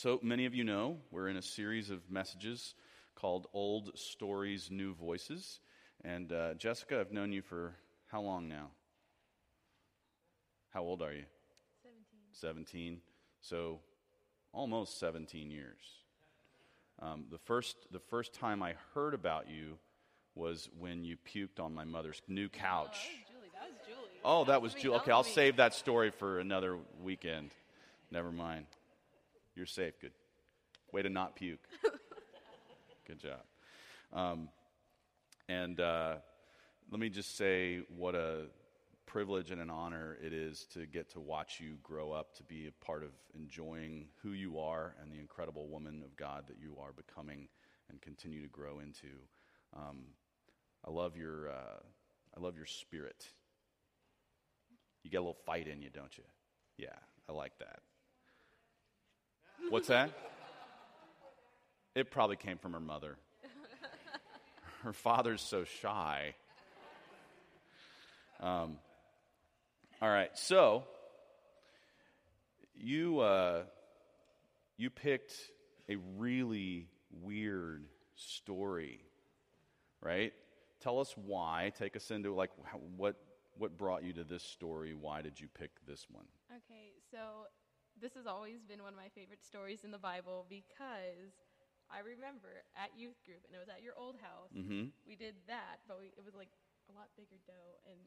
So many of you know we're in a series of messages called Old Stories, New Voices. And uh, Jessica, I've known you for how long now? How old are you? 17. 17. So almost 17 years. Um, the, first, the first time I heard about you was when you puked on my mother's new couch. Oh, that was Julie. That was Julie. Oh, that was. Julie. Okay, I'll save that story for another weekend. Never mind. You're safe. Good. Way to not puke. Good job. Um, and uh, let me just say what a privilege and an honor it is to get to watch you grow up to be a part of enjoying who you are and the incredible woman of God that you are becoming and continue to grow into. Um, I love your uh, I love your spirit. You get a little fight in you, don't you? Yeah, I like that. What's that? It probably came from her mother. Her father's so shy. Um, all right, so you uh, you picked a really weird story, right? Tell us why. Take us into like what what brought you to this story. Why did you pick this one? Okay, so this has always been one of my favorite stories in the Bible because I remember at youth group, and it was at your old house. Mm-hmm. We did that, but we, it was like a lot bigger dough, and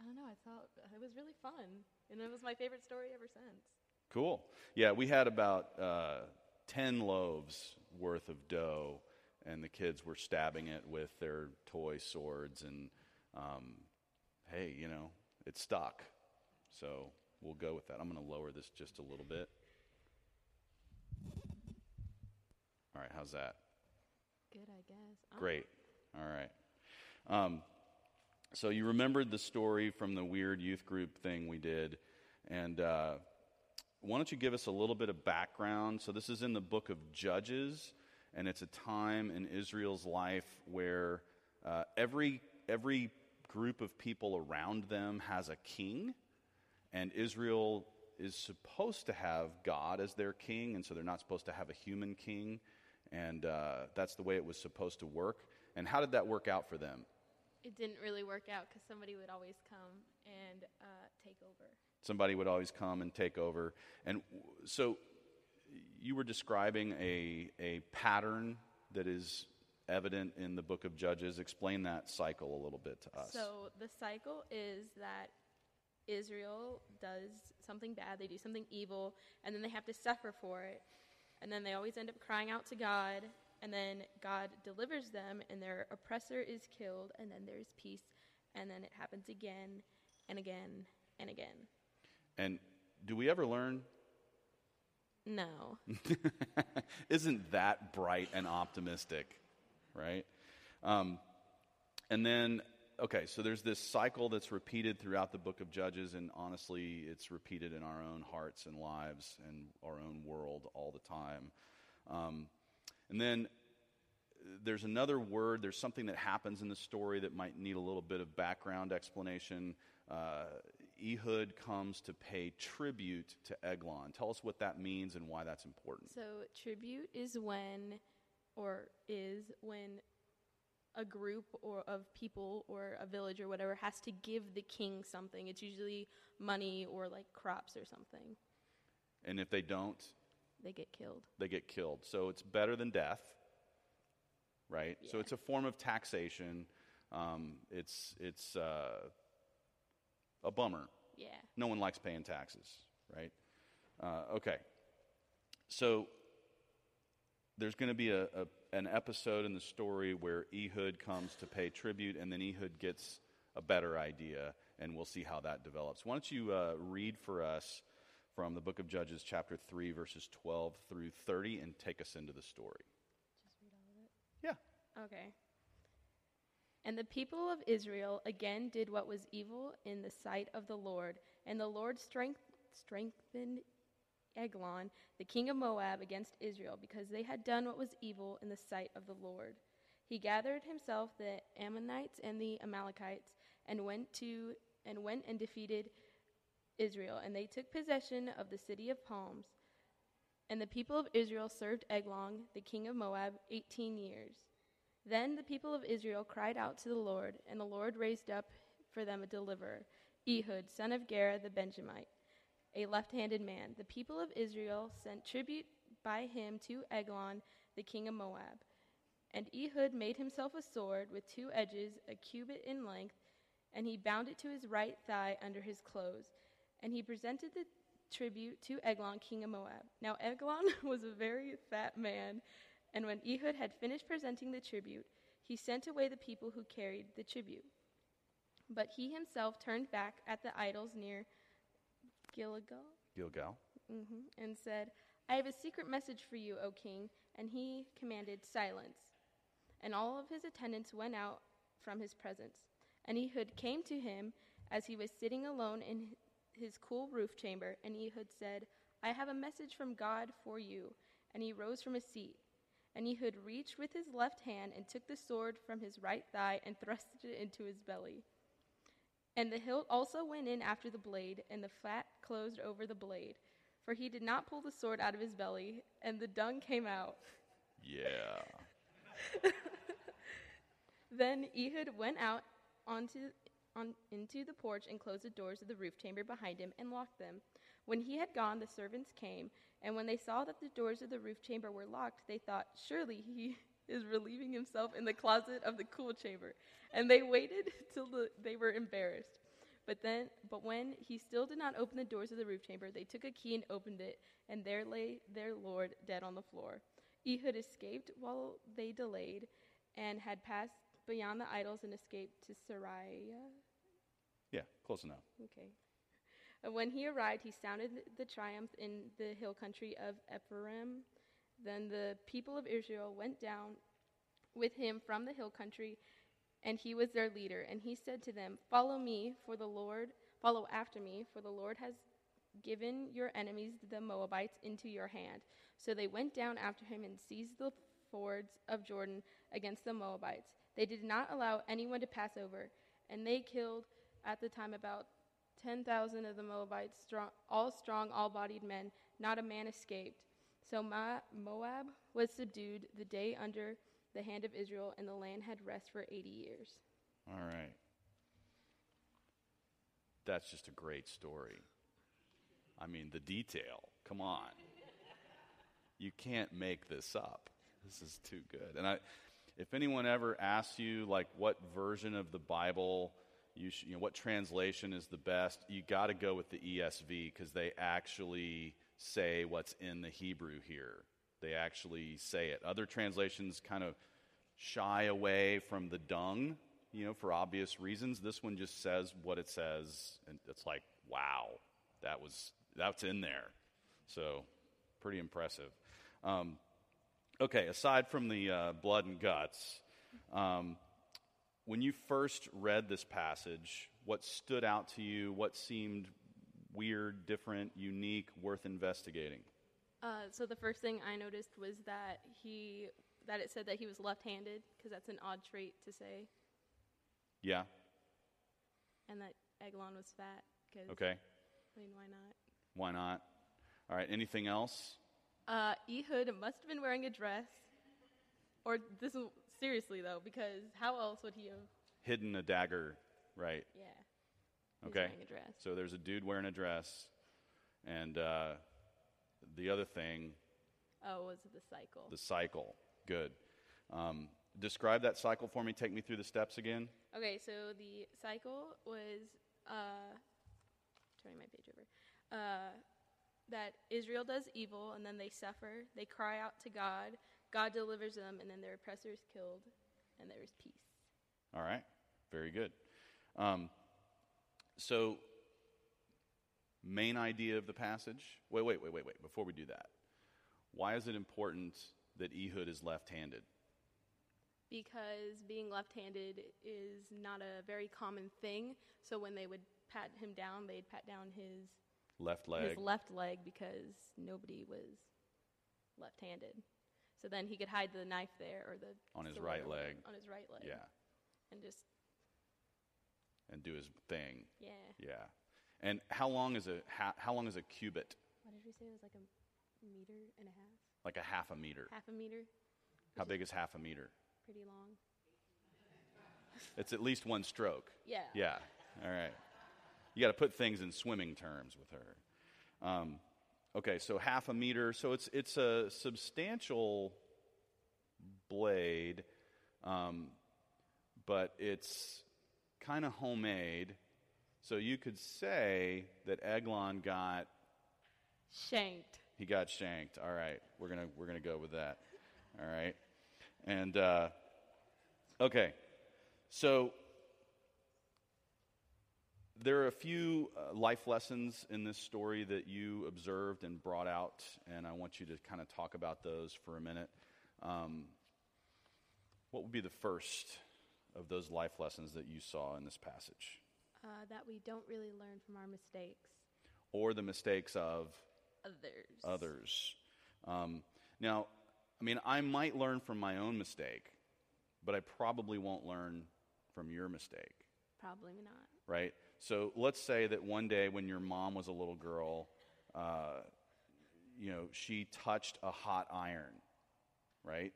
I don't know. I thought it was really fun, and it was my favorite story ever since. Cool. Yeah, we had about uh, 10 loaves worth of dough, and the kids were stabbing it with their toy swords. And um, hey, you know, it stuck. So we'll go with that. I'm going to lower this just a little bit. All right, how's that? Good, I guess. Oh, Great. All right. Um, so you remembered the story from the weird youth group thing we did, and uh, why don't you give us a little bit of background? So this is in the book of Judges, and it's a time in Israel's life where uh, every every group of people around them has a king, and Israel is supposed to have God as their king, and so they're not supposed to have a human king, and uh, that's the way it was supposed to work. And how did that work out for them? It didn't really work out because somebody would always come and uh, take over. Somebody would always come and take over. And w- so you were describing a, a pattern that is evident in the book of Judges. Explain that cycle a little bit to us. So the cycle is that Israel does something bad, they do something evil, and then they have to suffer for it. And then they always end up crying out to God, and then God delivers them, and their oppressor is killed, and then there's peace, and then it happens again and again and again. and do we ever learn? No. Isn't that bright and optimistic, right? Um, and then, okay, so there's this cycle that's repeated throughout the book of Judges, and honestly, it's repeated in our own hearts and lives and our own world all the time. Um, and then there's another word, there's something that happens in the story that might need a little bit of background explanation. Uh, Ehud comes to pay tribute to Eglon. Tell us what that means and why that's important. So tribute is when, or is when, a group or of people or a village or whatever has to give the king something. It's usually money or like crops or something. And if they don't, They get killed. they get killed. So it's better than death, right? So it's a form of taxation. Um, it's it's uh, a bummer. Yeah. No one likes paying taxes, right? Uh, okay. So there's going to be a, a, an episode in the story where Ehud comes to pay tribute, and then Ehud gets a better idea, and we'll see how that develops. Why don't you uh, read for us from the book of Judges, chapter 3, verses 12 through 30, and take us into the story? Just read all of it. Yeah. Okay. And the people of Israel again did what was evil in the sight of the Lord, and the Lord strength, strengthened Eglon, the king of Moab, against Israel, because they had done what was evil in the sight of the Lord. He gathered himself the Ammonites and the Amalekites, and went to and went and defeated Israel, and they took possession of the city of palms. And the people of Israel served Eglon, the king of Moab, 18 years. Then the people of Israel cried out to the Lord, and the Lord raised up for them a deliverer, Ehud, son of Gera the Benjamite, a left handed man. The people of Israel sent tribute by him to Eglon, the king of Moab. And Ehud made himself a sword with two edges, a cubit in length, and he bound it to his right thigh under his clothes. And he presented the tribute to Eglon, king of Moab. Now Eglon was a very fat man, and when Ehud had finished presenting the tribute, he sent away the people who carried the tribute. But he himself turned back at the idols near Gilgal Gilgal. hmm and said, I have a secret message for you, O king. And he commanded silence. And all of his attendants went out from his presence. And Ehud came to him as he was sitting alone in his cool roof chamber. And Ehud said, I have a message from God for you. And he rose from his seat. And Ehud reached with his left hand and took the sword from his right thigh and thrust it into his belly. And the hilt also went in after the blade, and the fat closed over the blade. For he did not pull the sword out of his belly, and the dung came out. Yeah. Then Ehud went out onto, on, into the porch and closed the doors of the roof chamber behind him and locked them. When he had gone, the servants came, and when they saw that the doors of the roof chamber were locked, they thought, Surely he is relieving himself in the closet of the cool chamber. And they waited till the, they were embarrassed. But then, but when he still did not open the doors of the roof chamber, they took a key and opened it, and there lay their lord dead on the floor. Ehud escaped while they delayed, and had passed beyond the idols and escaped to Sariah. Yeah, close enough. Okay. And when he arrived, he sounded the triumph in the hill country of Ephraim. Then the people of Israel went down with him from the hill country, and he was their leader. And he said to them, Follow me, for the Lord, follow after me, for the Lord has given your enemies, the Moabites, into your hand. So they went down after him and seized the fords of Jordan against the Moabites. They did not allow anyone to pass over, and they killed at the time about 10,000 of the Moabites, strong, all strong, all bodied men. Not a man escaped. So Ma- Moab was subdued the day under the hand of Israel, and the land had rest for 80 years. All right. That's just a great story. I mean, the detail. Come on. You can't make this up. This is too good. And I, if anyone ever asks you, like, what version of the Bible, you, sh- you know, what translation is the best, you got to go with the ESV because they actually say what's in the Hebrew here. They actually say it. Other translations kind of shy away from the dung, you know, for obvious reasons. This one just says what it says, and it's like, wow, that was that's in there. So, pretty impressive. Um, okay, aside from the uh, blood and guts, um, when you first read this passage, what stood out to you? What seemed weird, different, unique, worth investigating? Uh, so the first thing I noticed was that he that it said that he was left-handed because that's an odd trait to say, Yeah. and that Eglon was fat. Because Okay. I mean, why not? Why not? All right. Anything else? Uh, Ehud must have been wearing a dress, or this is seriously though, because how else would he have? Hidden a dagger, right? Yeah. he's Okay. Wearing a dress. So there's a dude wearing a dress, and uh, the other thing, Oh, was the cycle? the cycle. Good. Um, describe that cycle for me. Take me through the steps again. Okay, so the cycle was uh, turning my page over. Uh, that Israel does evil and then they suffer. They cry out to God. God delivers them, and then their oppressor is killed, and there is peace. All right. Very good. Um, so, main idea of the passage. Wait, wait, wait, wait, wait. Before we do that, why is it important that Ehud is left-handed? Because being left handed is not a very common thing. So when they would pat him down, they'd pat down his, Left leg. his left leg because nobody was left handed. So then he could hide the knife there or the On his right leg. On his right leg. Yeah. And just, And do his thing. yeah. Yeah. And how long is a how, how long is a cubit? What did we say? It was like a meter and a half, Like a half a meter. half a meter, How big is half a meter? pretty long. It's at least one stroke. Yeah. Yeah. All right. You got to put things in swimming terms with her. Um, okay, so half a meter. So it's it's a substantial blade, um, but it's kind of homemade. So you could say that Eglon got Shanked. he got shanked. All right, we're gonna we're gonna go with that. All right, and uh, okay, so there are a few uh, life lessons in this story that you observed and brought out, and I want you to kind of talk about those for a minute. Um, what would be the first of those life lessons that you saw in this passage, Uh, that we don't really learn from our mistakes. or the mistakes of Others. others. Um, now, I mean, I might learn from my own mistake, but I probably won't learn from your mistake, Probably not. right? So let's say that one day when your mom was a little girl, uh, you know, she touched a hot iron, right?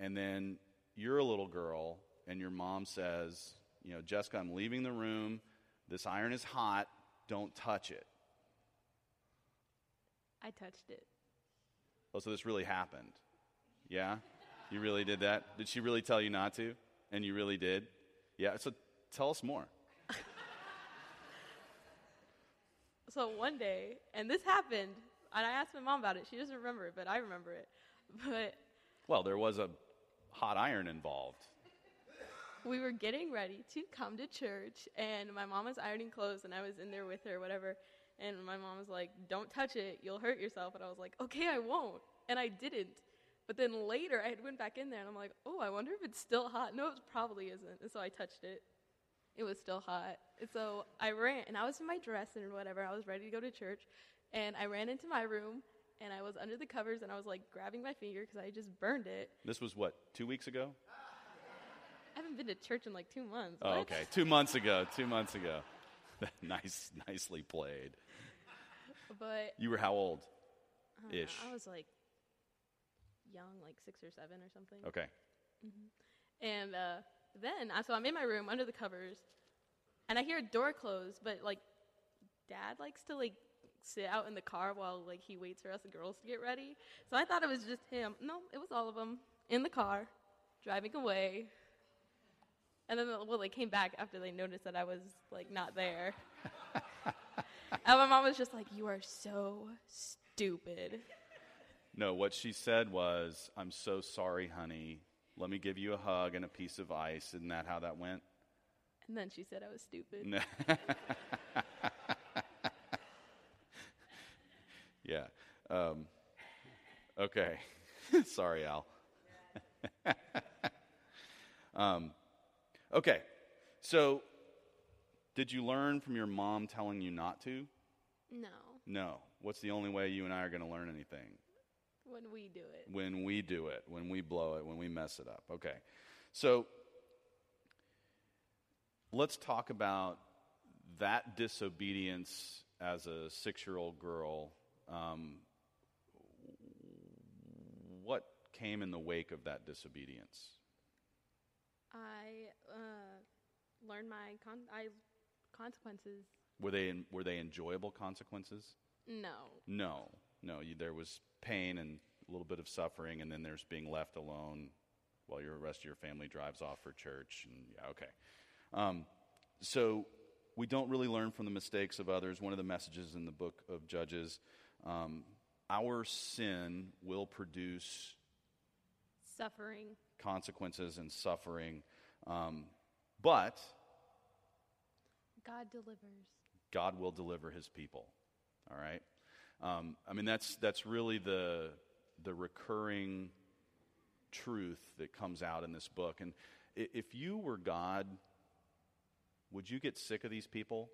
And then you're a little girl, and your mom says, you know, Jessica, I'm leaving the room. This iron is hot. Don't touch it. I touched it. Oh, so this really happened. Yeah? You really did that? Did she really tell you not to? And you really did? Yeah, so tell us more. So one day, and this happened, and I asked my mom about it. She doesn't remember it, but I remember it. But Well, there was a hot iron involved. We were getting ready to come to church, and my mom was ironing clothes, and I was in there with her, whatever. And my mom was like, "Don't touch it; you'll hurt yourself." And I was like, "Okay, I won't." And I didn't. But then later, I had went back in there, and I'm like, "Oh, I wonder if it's still hot." No, it probably isn't. And so I touched it. It was still hot. And so I ran, and I was in my dress and whatever. I was ready to go to church, and I ran into my room, and I was under the covers, and I was like grabbing my finger because I just burned it. This was what, two weeks ago? I haven't been to church in like two months. Oh, okay. Two months ago. Two months ago. nice, nicely played. But You were how old? I know, Ish. I was like young, like six or seven or something. Okay. And uh, then, I- so I'm in my room under the covers, and I hear a door close. But like, Dad likes to like sit out in the car while like he waits for us girls to get ready. So I thought it was just him. No, it was all of them in the car, driving away. And then, well, they came back after they noticed that I was like not there. and my mom was just like, "You are so stupid." No, what she said was, I'm so sorry, honey. Let me give you a hug and a piece of ice. Isn't that how that went? And then she said I was stupid. No. yeah. Um, okay. Sorry, Al. um, okay. So, did you learn from your mom telling you not to? No, No. What's the only way you and I are going to learn anything? when we do it. when we do it, when we blow it, when we mess it up. Okay. So let's talk about that disobedience as a six year old girl. Um, what came in the wake of that disobedience? I uh, learned my con- I consequences. Were they, in, were they enjoyable consequences? No, No. No. You, there was pain and a little bit of suffering, and then there's being left alone while your rest of your family drives off for church. And yeah, okay. Um, so we don't really learn from the mistakes of others. One of the messages in the book of Judges, um, our sin will produce suffering. consequences and suffering, um, but God delivers. God will deliver His people. All right. Um, I mean, that's that's really the the recurring truth that comes out in this book. And if you were God, would you get sick of these people?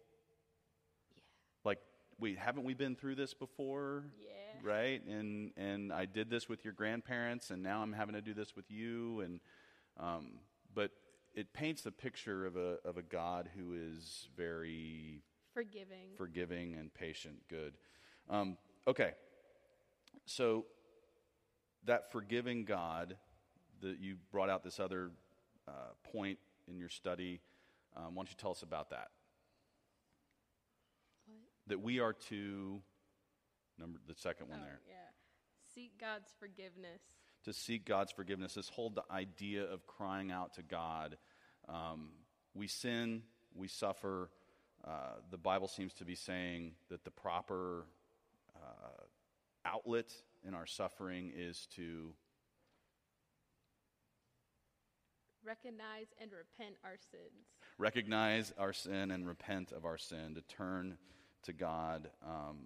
Yeah. Like, wait, haven't we been through this before? Yeah. Right? And and I did this with your grandparents, and now I'm having to do this with you. And um, but it paints the picture of a of a God who is very Forgiving. forgiving and patient. Good. Um, okay. so that forgiving God, that you brought out this other uh, point in your study. Um, why don't you tell us about that? What? That we are to number the second one Oh, there yeah. Seek God's forgiveness. to seek God's forgiveness. This whole the idea of crying out to God. Um, we sin, we suffer. Uh, the Bible seems to be saying that the proper uh, outlet in our suffering is to Recognize and repent our sins. recognize our sin and repent of our sin, to turn to God, um,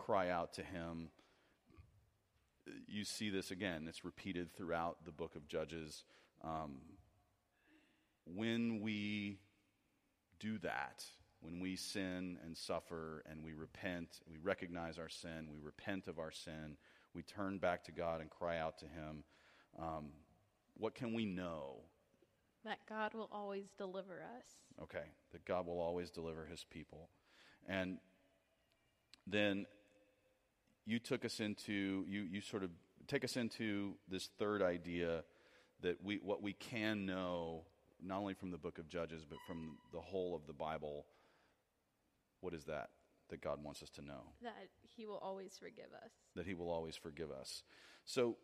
cry out to Him. You see this again, it's repeated throughout the book of Judges. Um, when we do that, when we sin and suffer and we repent, we recognize our sin, we repent of our sin, we turn back to God and cry out to Him, um, what can we know That God will always deliver us. Okay, that God will always deliver his people. And then you took us into, you, you sort of take us into this third idea that we, what we can know, not only from the book of Judges, but from the whole of the Bible. What is that that God wants us to know? That He will always forgive us. that he will always forgive us. So,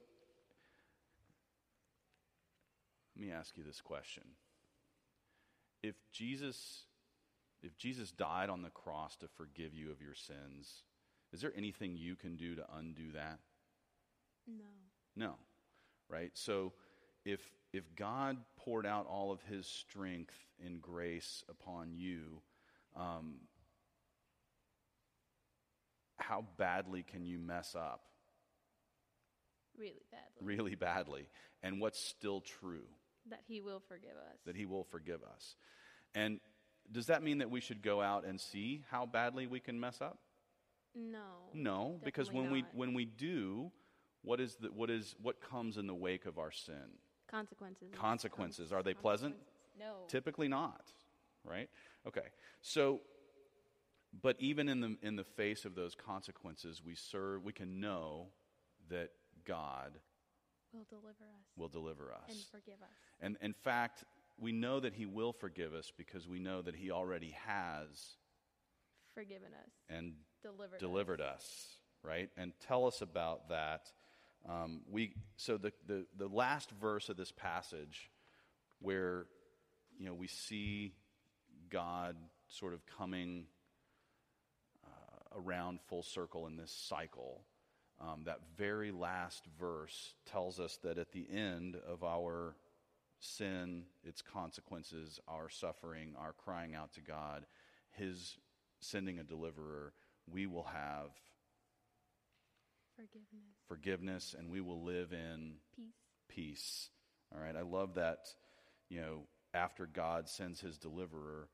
let me ask you this question. If Jesus if Jesus died on the cross to forgive you of your sins, is there anything you can do to undo that? No. No. Right? So if if God poured out all of his strength and grace upon you, um, how badly can you mess up? Really badly. really badly and what's still true that He will forgive us. that he will forgive us and does that mean that we should go out and see how badly we can mess up no. no because when Definitely we when we do what is the, what is what comes in the wake of our sin Consequences. Consequences. Are they pleasant? No. typically not right okay so but even in the in the face of those consequences we serve we can know that god will deliver us will deliver us and forgive us. And in fact, we know that He will forgive us because we know that He already has Forgiven us. and Delivered, delivered us. us, right? And tell us about that. Um, we so the, the the last verse of this passage, where you know we see God sort of coming uh, around full circle in this cycle. Um, that very last verse tells us that at the end of our sin, its consequences, our suffering, our crying out to God, His sending a deliverer, we will have Forgiveness. forgiveness and we will live in Peace. peace. All right, I love that, you know, after God sends his deliverer,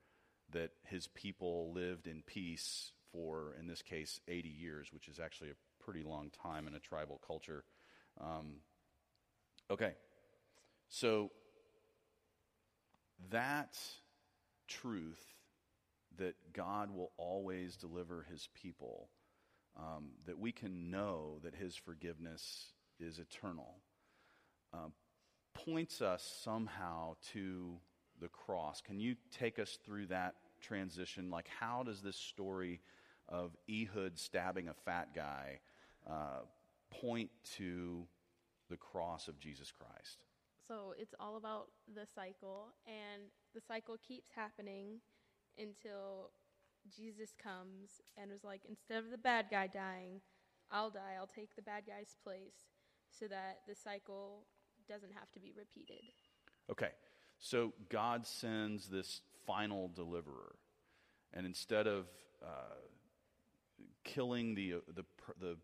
that his people lived in peace for, in this case, 80 years, which is actually a pretty long time in a tribal culture. Um, okay, so that truth that God will always deliver his people, um, that we can know that his forgiveness is eternal, uh, points us somehow to the cross. Can you take us through that transition? Like, how does this story of Ehud stabbing a fat guy uh, point to the cross of Jesus Christ? So it's all about the cycle, and the cycle keeps happening until Jesus comes and was like, instead of the bad guy dying, I'll die. I'll take the bad guy's place so that the cycle doesn't have to be repeated. Okay, so God sends this final deliverer, and instead of uh, killing the, the, the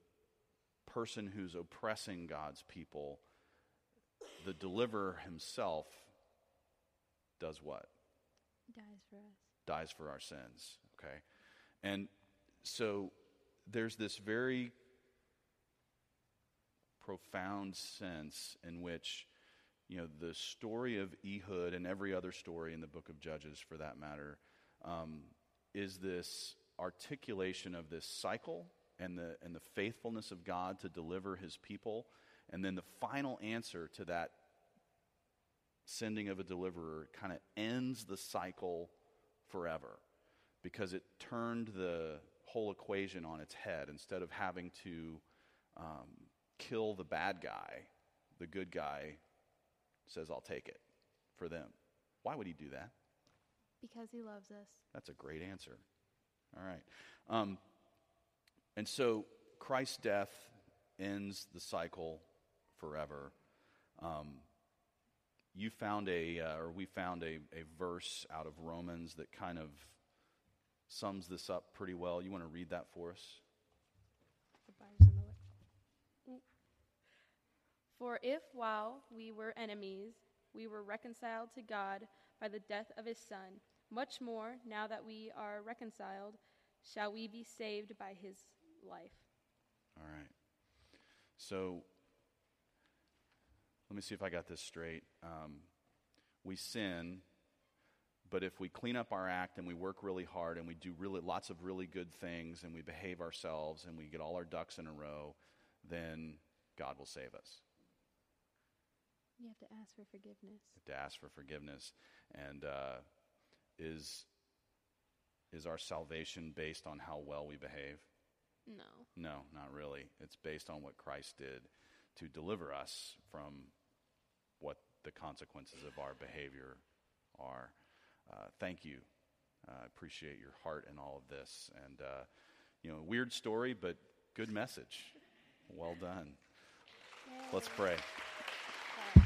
person who's oppressing God's people, the deliverer himself does what? Dies for us. Dies for our sins. Okay? And so there's this very profound sense in which, you know, the story of Ehud and every other story in the book of Judges, for that matter, um, is this articulation of this cycle and the, and the faithfulness of God to deliver his people. And then the final answer to that sending of a deliverer kind of ends the cycle forever because it turned the whole equation on its head. Instead of having to um, kill the bad guy, the good guy says, I'll take it for them. Why would he do that? Because he loves us. That's a great answer. All right. Um, and so Christ's death ends the cycle forever. Um, you found a, uh, or we found a, a verse out of Romans that kind of sums this up pretty well. You want to read that for us? For if while we were enemies, we were reconciled to God by the death of his Son, much more, now that we are reconciled, shall we be saved by his life. All right. So let me see if I got this straight. Um, we sin, but if we clean up our act and we work really hard and we do really lots of really good things and we behave ourselves and we get all our ducks in a row, then God will save us. You have to ask for forgiveness. to ask for forgiveness, and uh, is is our salvation based on how well we behave? No. No, not really. It's based on what Christ did to deliver us from the consequences of our behavior are. Uh, thank you. I uh, appreciate your heart in all of this. And, uh, you know, weird story, but good message. Well done. Let's pray. All right.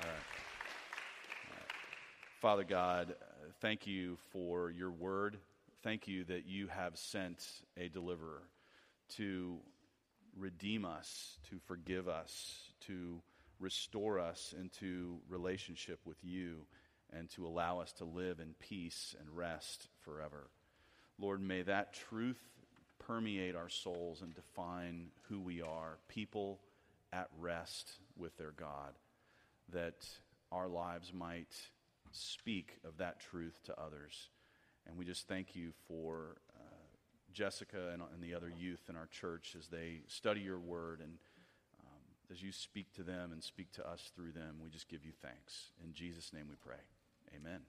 All right. Father God, thank you for your word. Thank you that you have sent a deliverer to redeem us, to forgive us, to restore us into relationship with you, and to allow us to live in peace and rest forever. Lord, may that truth permeate our souls and define who we are people at rest with their God, that our lives might speak of that truth to others. And we just thank you for uh, Jessica and, and, the other youth in our church as they study your word and as you speak to them and speak to us through them. We just give you thanks. In Jesus' name we pray. Amen.